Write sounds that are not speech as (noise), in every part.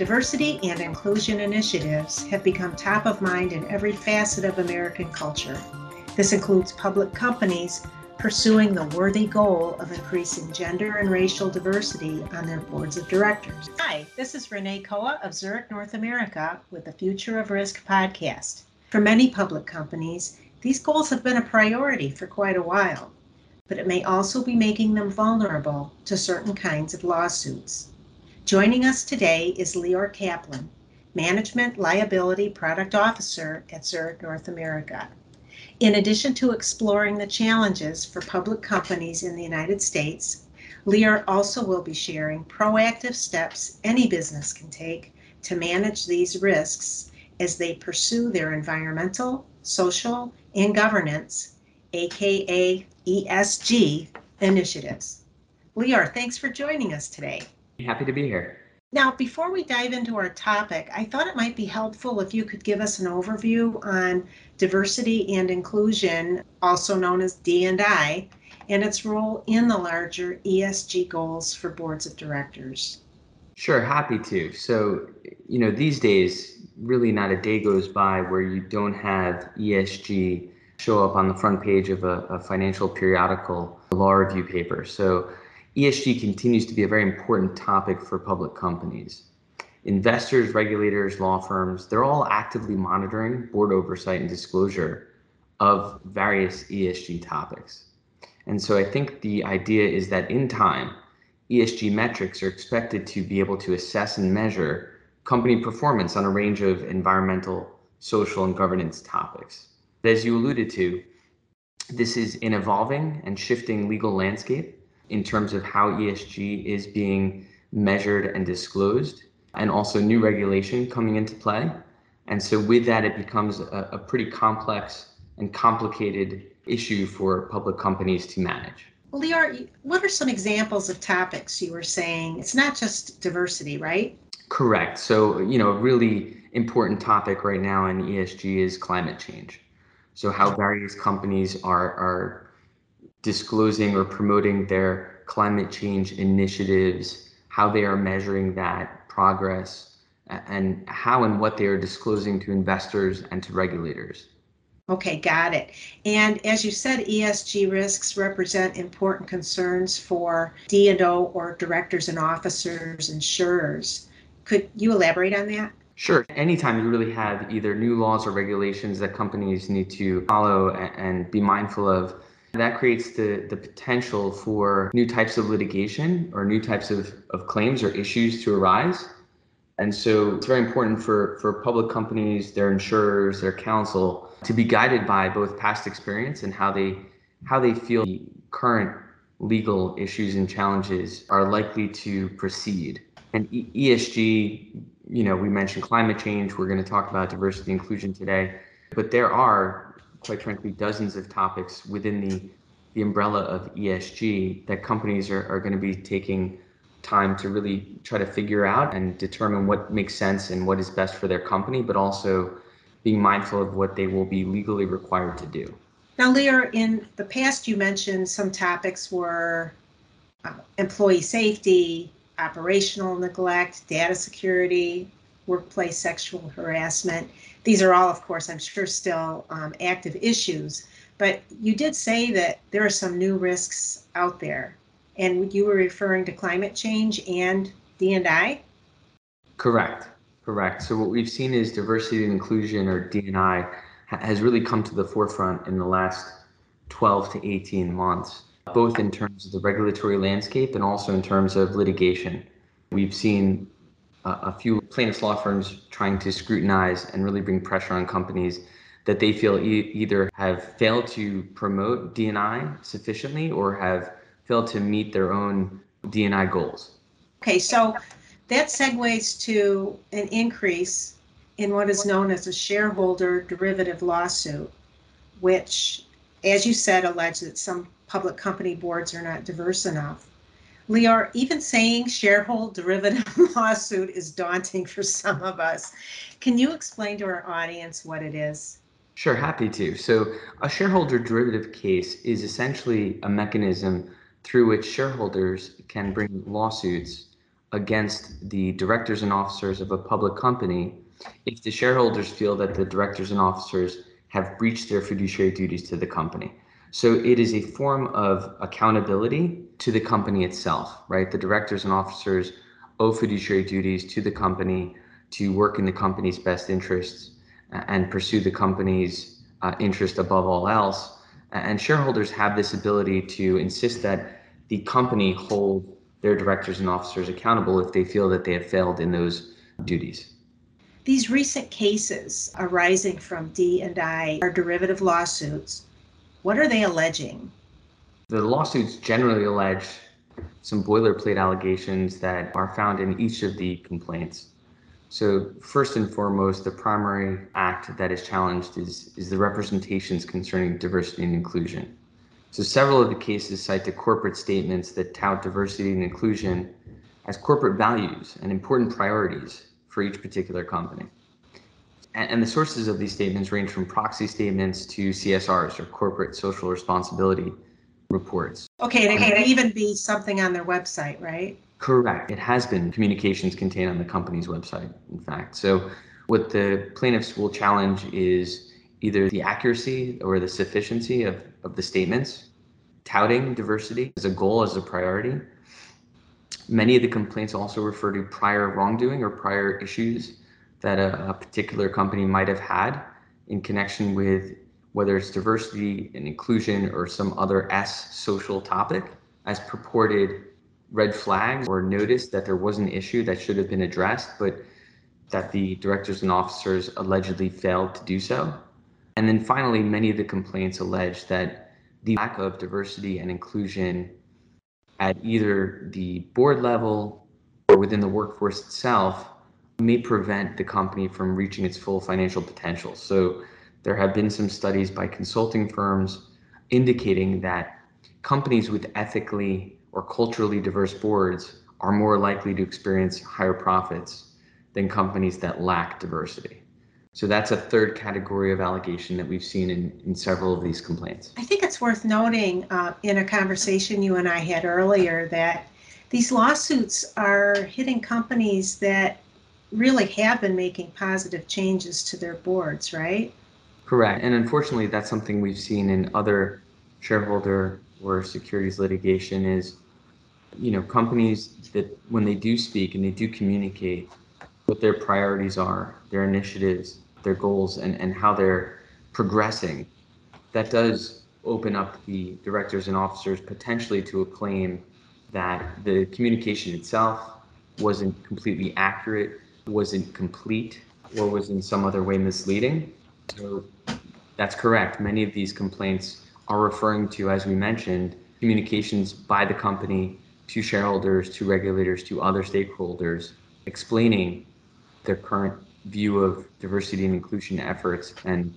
Diversity and inclusion initiatives have become top of mind in every facet of American culture. This includes public companies pursuing the worthy goal of increasing gender and racial diversity on their boards of directors. Hi, this is Renee Koa of Zurich North America with the Future of Risk podcast. For many public companies, these goals have been a priority for quite a while, but it may also be making them vulnerable to certain kinds of lawsuits. Joining us today is Leor Kaplan, Management Liability Product Officer at Zurich North America. In addition to exploring the challenges for public companies in the United States, Leor also will be sharing proactive steps any business can take to manage these risks as they pursue their environmental, social, and governance, aka ESG, initiatives. Leor, thanks for joining us today. Happy to be here. Now, before we dive into our topic, I thought it might be helpful if you could give us an overview on diversity and inclusion, also known as D&I, and its role in the larger ESG goals for boards of directors. Sure, happy to. So, you know, these days, really not a day goes by where you don't have ESG show up on the front page of a, a financial periodical law review paper. So, ESG continues to be a very important topic for public companies. Investors, regulators, law firms, they're all actively monitoring board oversight and disclosure of various ESG topics. And so I think the idea is that in time, ESG metrics are expected to be able to assess and measure company performance on a range of environmental, social, and governance topics. As you alluded to, this is an evolving and shifting legal landscape in terms of how ESG is being measured and disclosed, and also new regulation coming into play. And so, with that, it becomes a, a pretty complex and complicated issue for public companies to manage. Well, Leor, what are some examples of topics you were saying? It's not just diversity, right? Correct. So, you know, a really important topic right now in ESG is climate change. So, how various companies are, are disclosing or promoting their climate change initiatives, how they are measuring that progress, and how and what they are disclosing to investors and to regulators. Okay, got it. And as you said, ESG risks represent important concerns for D&O or directors and officers, insurers. Could you elaborate on that? Sure. Anytime you really have either new laws or regulations that companies need to follow and be mindful of, that creates the, the potential for new types of litigation or new types of, of claims or issues to arise. And so it's very important for, for public companies, their insurers, their counsel to be guided by both past experience and how they how they feel the current legal issues and challenges are likely to proceed. And ESG, you know, we mentioned climate change, we're going to talk about diversity inclusion today, but there are quite frankly, dozens of topics within the, the umbrella of ESG that companies are, are going to be taking time to really try to figure out and determine what makes sense and what is best for their company, but also being mindful of what they will be legally required to do. Now, Leor, in the past, you mentioned some topics were uh, employee safety, operational neglect, data security, workplace sexual harassment. These are all, of course, I'm sure still um, active issues, but you did say that there are some new risks out there, and you were referring to climate change and D&I? Correct, correct. So what we've seen is diversity and inclusion, or D&I, has really come to the forefront in the last 12 to 18 months, both in terms of the regulatory landscape and also in terms of litigation. We've seen a few plaintiffs' law firms trying to scrutinize and really bring pressure on companies that they feel e- either have failed to promote D&I sufficiently or have failed to meet their own D&I goals. Okay, so that segues to an increase in what is known as a shareholder derivative lawsuit, which, as you said, allege that some public company boards are not diverse enough. Leor, even saying shareholder derivative (laughs) lawsuit is daunting for some of us. Can you explain to our audience what it is? Sure, happy to. So, a shareholder derivative case is essentially a mechanism through which shareholders can bring lawsuits against the directors and officers of a public company if the shareholders feel that the directors and officers have breached their fiduciary duties to the company. So it is a form of accountability to the company itself, right? The directors and officers owe fiduciary duties to the company to work in the company's best interests and pursue the company's uh, interest above all else. And shareholders have this ability to insist that the company hold their directors and officers accountable if they feel that they have failed in those duties. These recent cases arising from D and I are derivative lawsuits what are they alleging? The lawsuits generally allege some boilerplate allegations that are found in each of the complaints. So, first and foremost, the primary act that is challenged is, is the representations concerning diversity and inclusion. So, several of the cases cite the corporate statements that tout diversity and inclusion as corporate values and important priorities for each particular company and, and the sources of these statements range from proxy statements to CSRs or corporate social responsibility reports. Okay, it um, can even be something on their website, right? Correct. It has been communications contained on the company's website, in fact. So, what the plaintiffs will challenge is either the accuracy or the sufficiency of, of the statements, touting diversity as a goal, as a priority. Many of the complaints also refer to prior wrongdoing or prior issues that a, a particular company might have had in connection with whether it's diversity and inclusion or some other S social topic as purported red flags or notice that there was an issue that should have been addressed, but that the directors and officers allegedly failed to do so. And then finally, many of the complaints allege that the lack of diversity and inclusion at either the board level or within the workforce itself may prevent the company from reaching its full financial potential. So there have been some studies by consulting firms indicating that companies with ethically or culturally diverse boards are more likely to experience higher profits than companies that lack diversity. So that's a third category of allegation that we've seen in, in several of these complaints. I think it's worth noting uh, in a conversation you and I had earlier that these lawsuits are hitting companies that really have been making positive changes to their boards, right? Correct. And unfortunately, that's something we've seen in other shareholder or securities litigation is, you know, companies that when they do speak and they do communicate what their priorities are, their initiatives, their goals, and, and how they're progressing, that does open up the directors and officers potentially to a claim that the communication itself wasn't completely accurate wasn't complete or was in some other way misleading. So that's correct. Many of these complaints are referring to, as we mentioned, communications by the company to shareholders, to regulators, to other stakeholders, explaining their current view of diversity and inclusion efforts and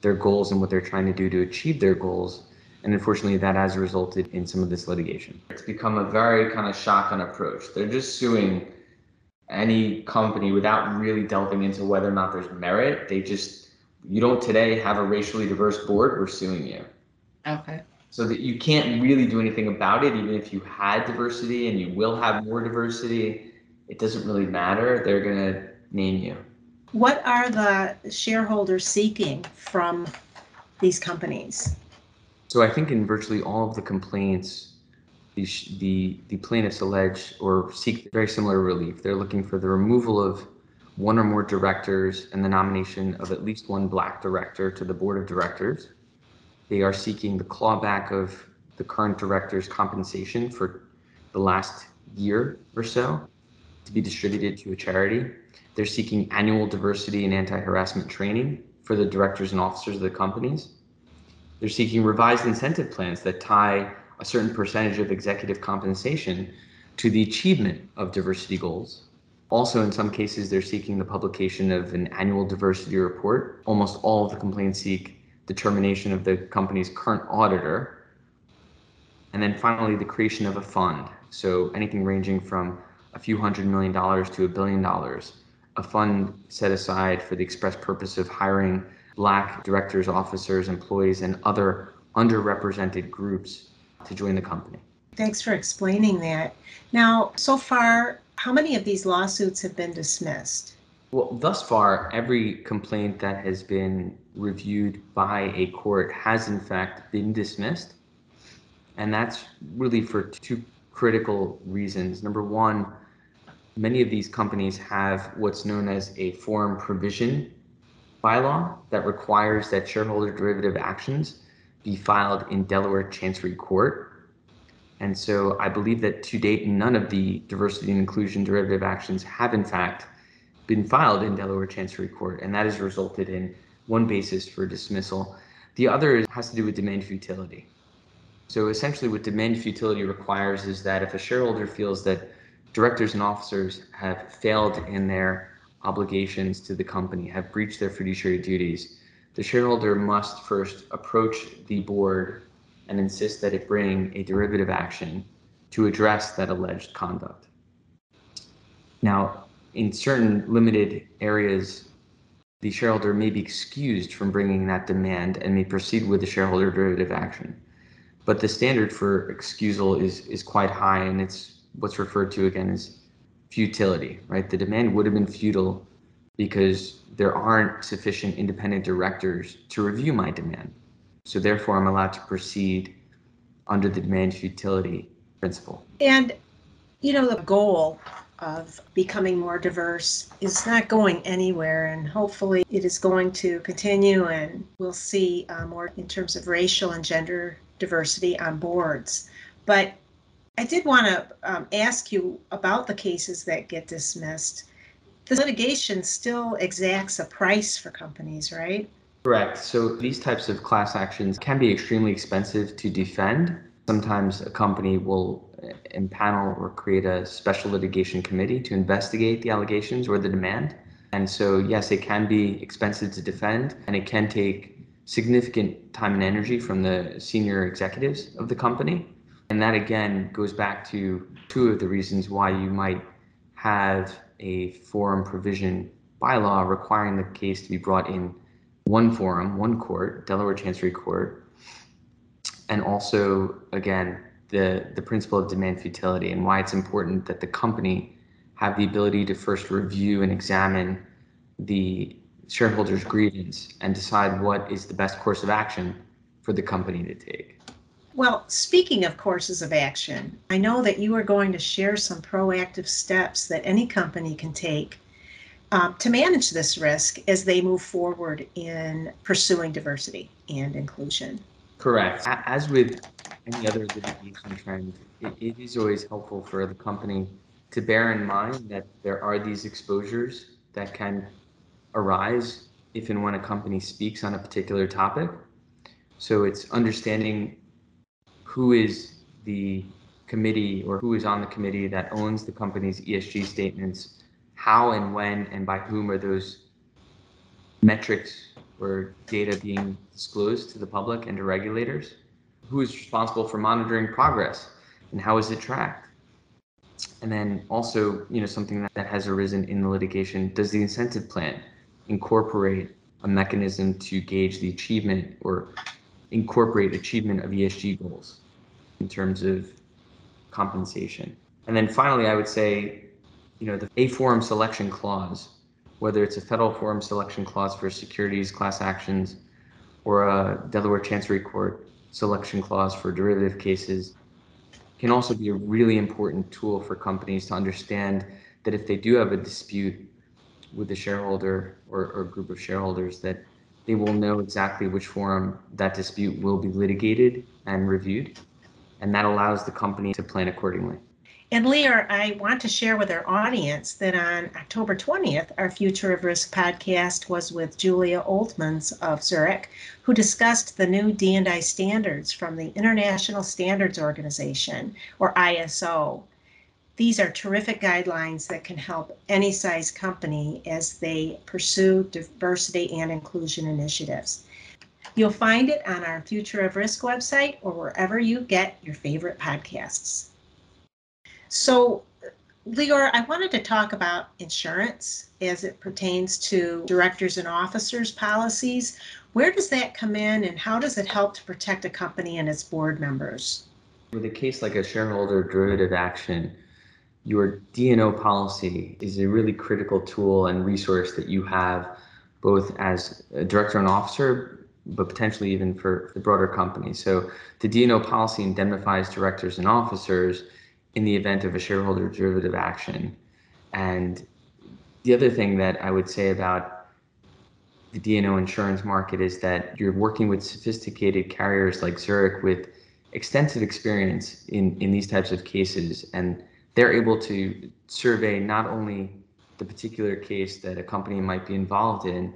their goals and what they're trying to do to achieve their goals. And unfortunately, that has resulted in some of this litigation. It's become a very kind of shotgun approach. They're just suing any company without really delving into whether or not there's merit. They just, you don't today have a racially diverse board, we're suing you. Okay. So that you can't really do anything about it, even if you had diversity and you will have more diversity, it doesn't really matter. They're going to name you. What are the shareholders seeking from these companies? So I think in virtually all of the complaints, the, the, the plaintiffs allege or seek very similar relief. They're looking for the removal of one or more directors and the nomination of at least one black director to the board of directors. They are seeking the clawback of the current director's compensation for the last year or so to be distributed to a charity. They're seeking annual diversity and anti harassment training for the directors and officers of the companies. They're seeking revised incentive plans that tie a certain percentage of executive compensation to the achievement of diversity goals. Also, in some cases, they're seeking the publication of an annual diversity report. Almost all of the complaints seek determination of the company's current auditor. And then finally, the creation of a fund. So anything ranging from a few hundred million dollars to a billion dollars. A fund set aside for the express purpose of hiring Black directors, officers, employees, and other underrepresented groups to join the company. Thanks for explaining that. Now, so far, How many of these lawsuits have been dismissed? Well, thus far, every complaint that has been reviewed by a court has in fact been dismissed. And that's really for two critical reasons. Number one, many of these companies have what's known as a forum provision bylaw that requires that shareholder derivative actions be filed in Delaware Chancery Court. And so I believe that to date, none of the diversity and inclusion derivative actions have in fact been filed in Delaware Chancery Court, and that has resulted in one basis for dismissal. The other has to do with demand futility. So essentially, what demand futility requires is that if a shareholder feels that directors and officers have failed in their obligations to the company, have breached their fiduciary duties, the shareholder must first approach the board and insist that it bring a derivative action to address that alleged conduct. Now, in certain limited areas, the shareholder may be excused from bringing that demand and may proceed with the shareholder derivative action. But the standard for excusal is, is quite high, and it's what's referred to again as futility, right? The demand would have been futile because there aren't sufficient independent directors to review my demand. So therefore, I'm allowed to proceed under the demand futility principle. And, you know, the goal of becoming more diverse is not going anywhere, and hopefully it is going to continue, and we'll see uh, more in terms of racial and gender diversity on boards. But I did want to um, ask you about the cases that get dismissed. The litigation still exacts a price for companies, right? Correct. So these types of class actions can be extremely expensive to defend. Sometimes a company will impanel or create a special litigation committee to investigate the allegations or the demand. And so, yes, it can be expensive to defend and it can take significant time and energy from the senior executives of the company. And that again goes back to two of the reasons why you might have a forum provision bylaw requiring the case to be brought in one forum, one court, Delaware Chancery Court, and also, again, the, the principle of demand futility and why it's important that the company have the ability to first review and examine the shareholders' grievance and decide what is the best course of action for the company to take. Well, speaking of courses of action, I know that you are going to share some proactive steps that any company can take um, to manage this risk as they move forward in pursuing diversity and inclusion. Correct. As with any other litigation trend, it, it is always helpful for the company to bear in mind that there are these exposures that can arise if and when a company speaks on a particular topic. So it's understanding who is the committee or who is on the committee that owns the company's ESG statements, how and when and by whom are those metrics or data being disclosed to the public and to regulators, who is responsible for monitoring progress and how is it tracked. And then also, you know, something that, has arisen in the litigation, does the incentive plan incorporate a mechanism to gauge the achievement or incorporate achievement of ESG goals in terms of compensation. And then finally, I would say, you know, the A forum selection clause, whether it's a federal forum selection clause for securities class actions or a Delaware Chancery Court selection clause for derivative cases, can also be a really important tool for companies to understand that if they do have a dispute with a shareholder or, or group of shareholders that they will know exactly which forum that dispute will be litigated and reviewed. And that allows the company to plan accordingly. And Leor, I want to share with our audience that on October 20th, our Future of Risk podcast was with Julia Oldmans of Zurich, who discussed the new D&I standards from the International Standards Organization, or ISO, these are terrific guidelines that can help any size company as they pursue diversity and inclusion initiatives. You'll find it on our Future of Risk website or wherever you get your favorite podcasts. So, Leor, I wanted to talk about insurance as it pertains to directors and officers policies. Where does that come in and how does it help to protect a company and its board members? With a case like a shareholder derivative action, your D&O policy is a really critical tool and resource that you have both as a director and officer, but potentially even for the broader company. So the D&O policy indemnifies directors and officers in the event of a shareholder derivative action. And the other thing that I would say about the D&O insurance market is that you're working with sophisticated carriers like Zurich with extensive experience in, in these types of cases. And they're able to survey not only the particular case that a company might be involved in,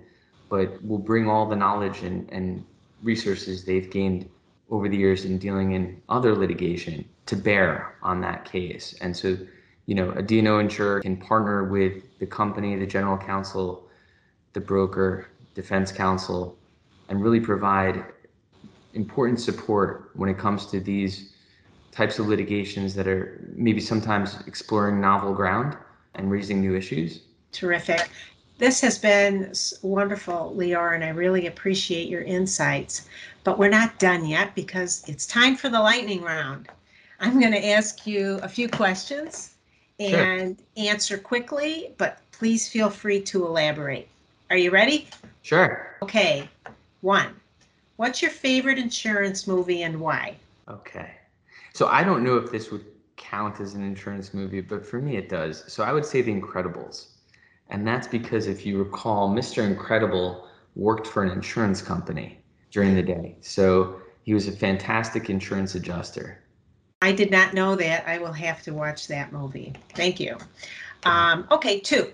but will bring all the knowledge and, and resources they've gained over the years in dealing in other litigation to bear on that case. And so, you know, a D&O insurer can partner with the company, the general counsel, the broker, defense counsel, and really provide important support when it comes to these types of litigations that are maybe sometimes exploring novel ground and raising new issues. Terrific. This has been wonderful, Leor, and I really appreciate your insights. But we're not done yet because it's time for the lightning round. I'm going to ask you a few questions and sure. answer quickly, but please feel free to elaborate. Are you ready? Sure. Okay. One, what's your favorite insurance movie and why? Okay. So I don't know if this would count as an insurance movie, but for me it does. So I would say The Incredibles. And that's because if you recall, Mr. Incredible worked for an insurance company during the day. So he was a fantastic insurance adjuster. I did not know that. I will have to watch that movie. Thank you. Um, okay, two.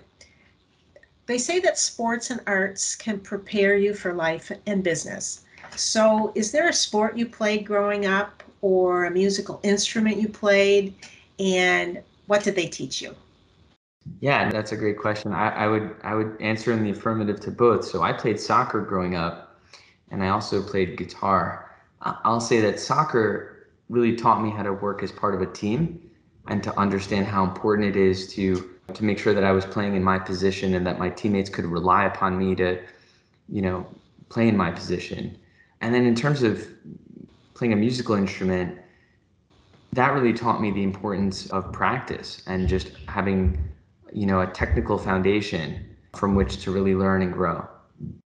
They say that sports and arts can prepare you for life and business. So, is there a sport you played growing up or a musical instrument you played? And what did they teach you? Yeah, that's a great question. I, I, would I would answer in the affirmative to both. So I played soccer growing up, and I also played guitar. I'll say that soccer really taught me how to work as part of a team and to understand how important it is to to make sure that I was playing in my position and that my teammates could rely upon me to, you know, play in my position. And then in terms of playing a musical instrument, that really taught me the importance of practice and just having, you know, a technical foundation from which to really learn and grow.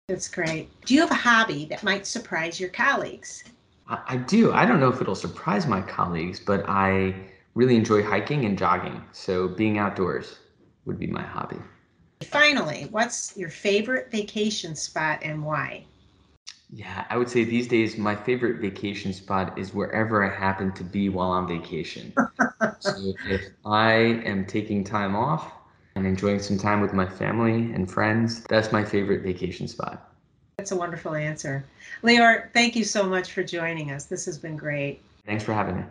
That's great. Do you have a hobby that might surprise your colleagues? I, I do. I don't know if it'll surprise my colleagues, but I really enjoy hiking and jogging. So being outdoors would be my hobby. Finally, what's your favorite vacation spot and why? Yeah, I would say these days my favorite vacation spot is wherever I happen to be while on vacation. (laughs) so if I am taking time off and enjoying some time with my family and friends, that's my favorite vacation spot. That's a wonderful answer. Leor, thank you so much for joining us. This has been great. Thanks for having me.